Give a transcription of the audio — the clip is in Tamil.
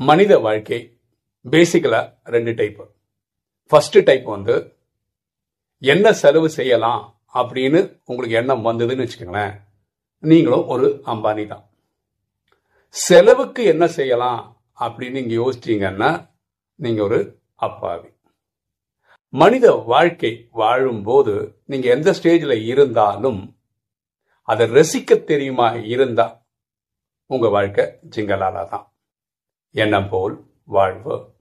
மனித வாழ்க்கை பேசிக்கலா ரெண்டு டைப் ஃபர்ஸ்ட் டைப் வந்து என்ன செலவு செய்யலாம் அப்படின்னு உங்களுக்கு எண்ணம் வந்ததுன்னு வச்சுக்கோங்களேன். நீங்களும் ஒரு அம்பானி தான். செலவுக்கு என்ன செய்யலாம் அப்படின்னு நீங்கள் யோசிச்சீங்கன்னா நீங்க ஒரு அப்பாவி. மனித வாழ்க்கை வாழும்போது நீங்க எந்த ஸ்டேஜில் இருந்தாலும் அதை ரசிக்க தெரியுமா இருந்தா உங்க வாழ்க்கை ஜிங்கலாலா தான். எண்ணம் போல் வாழ்வு.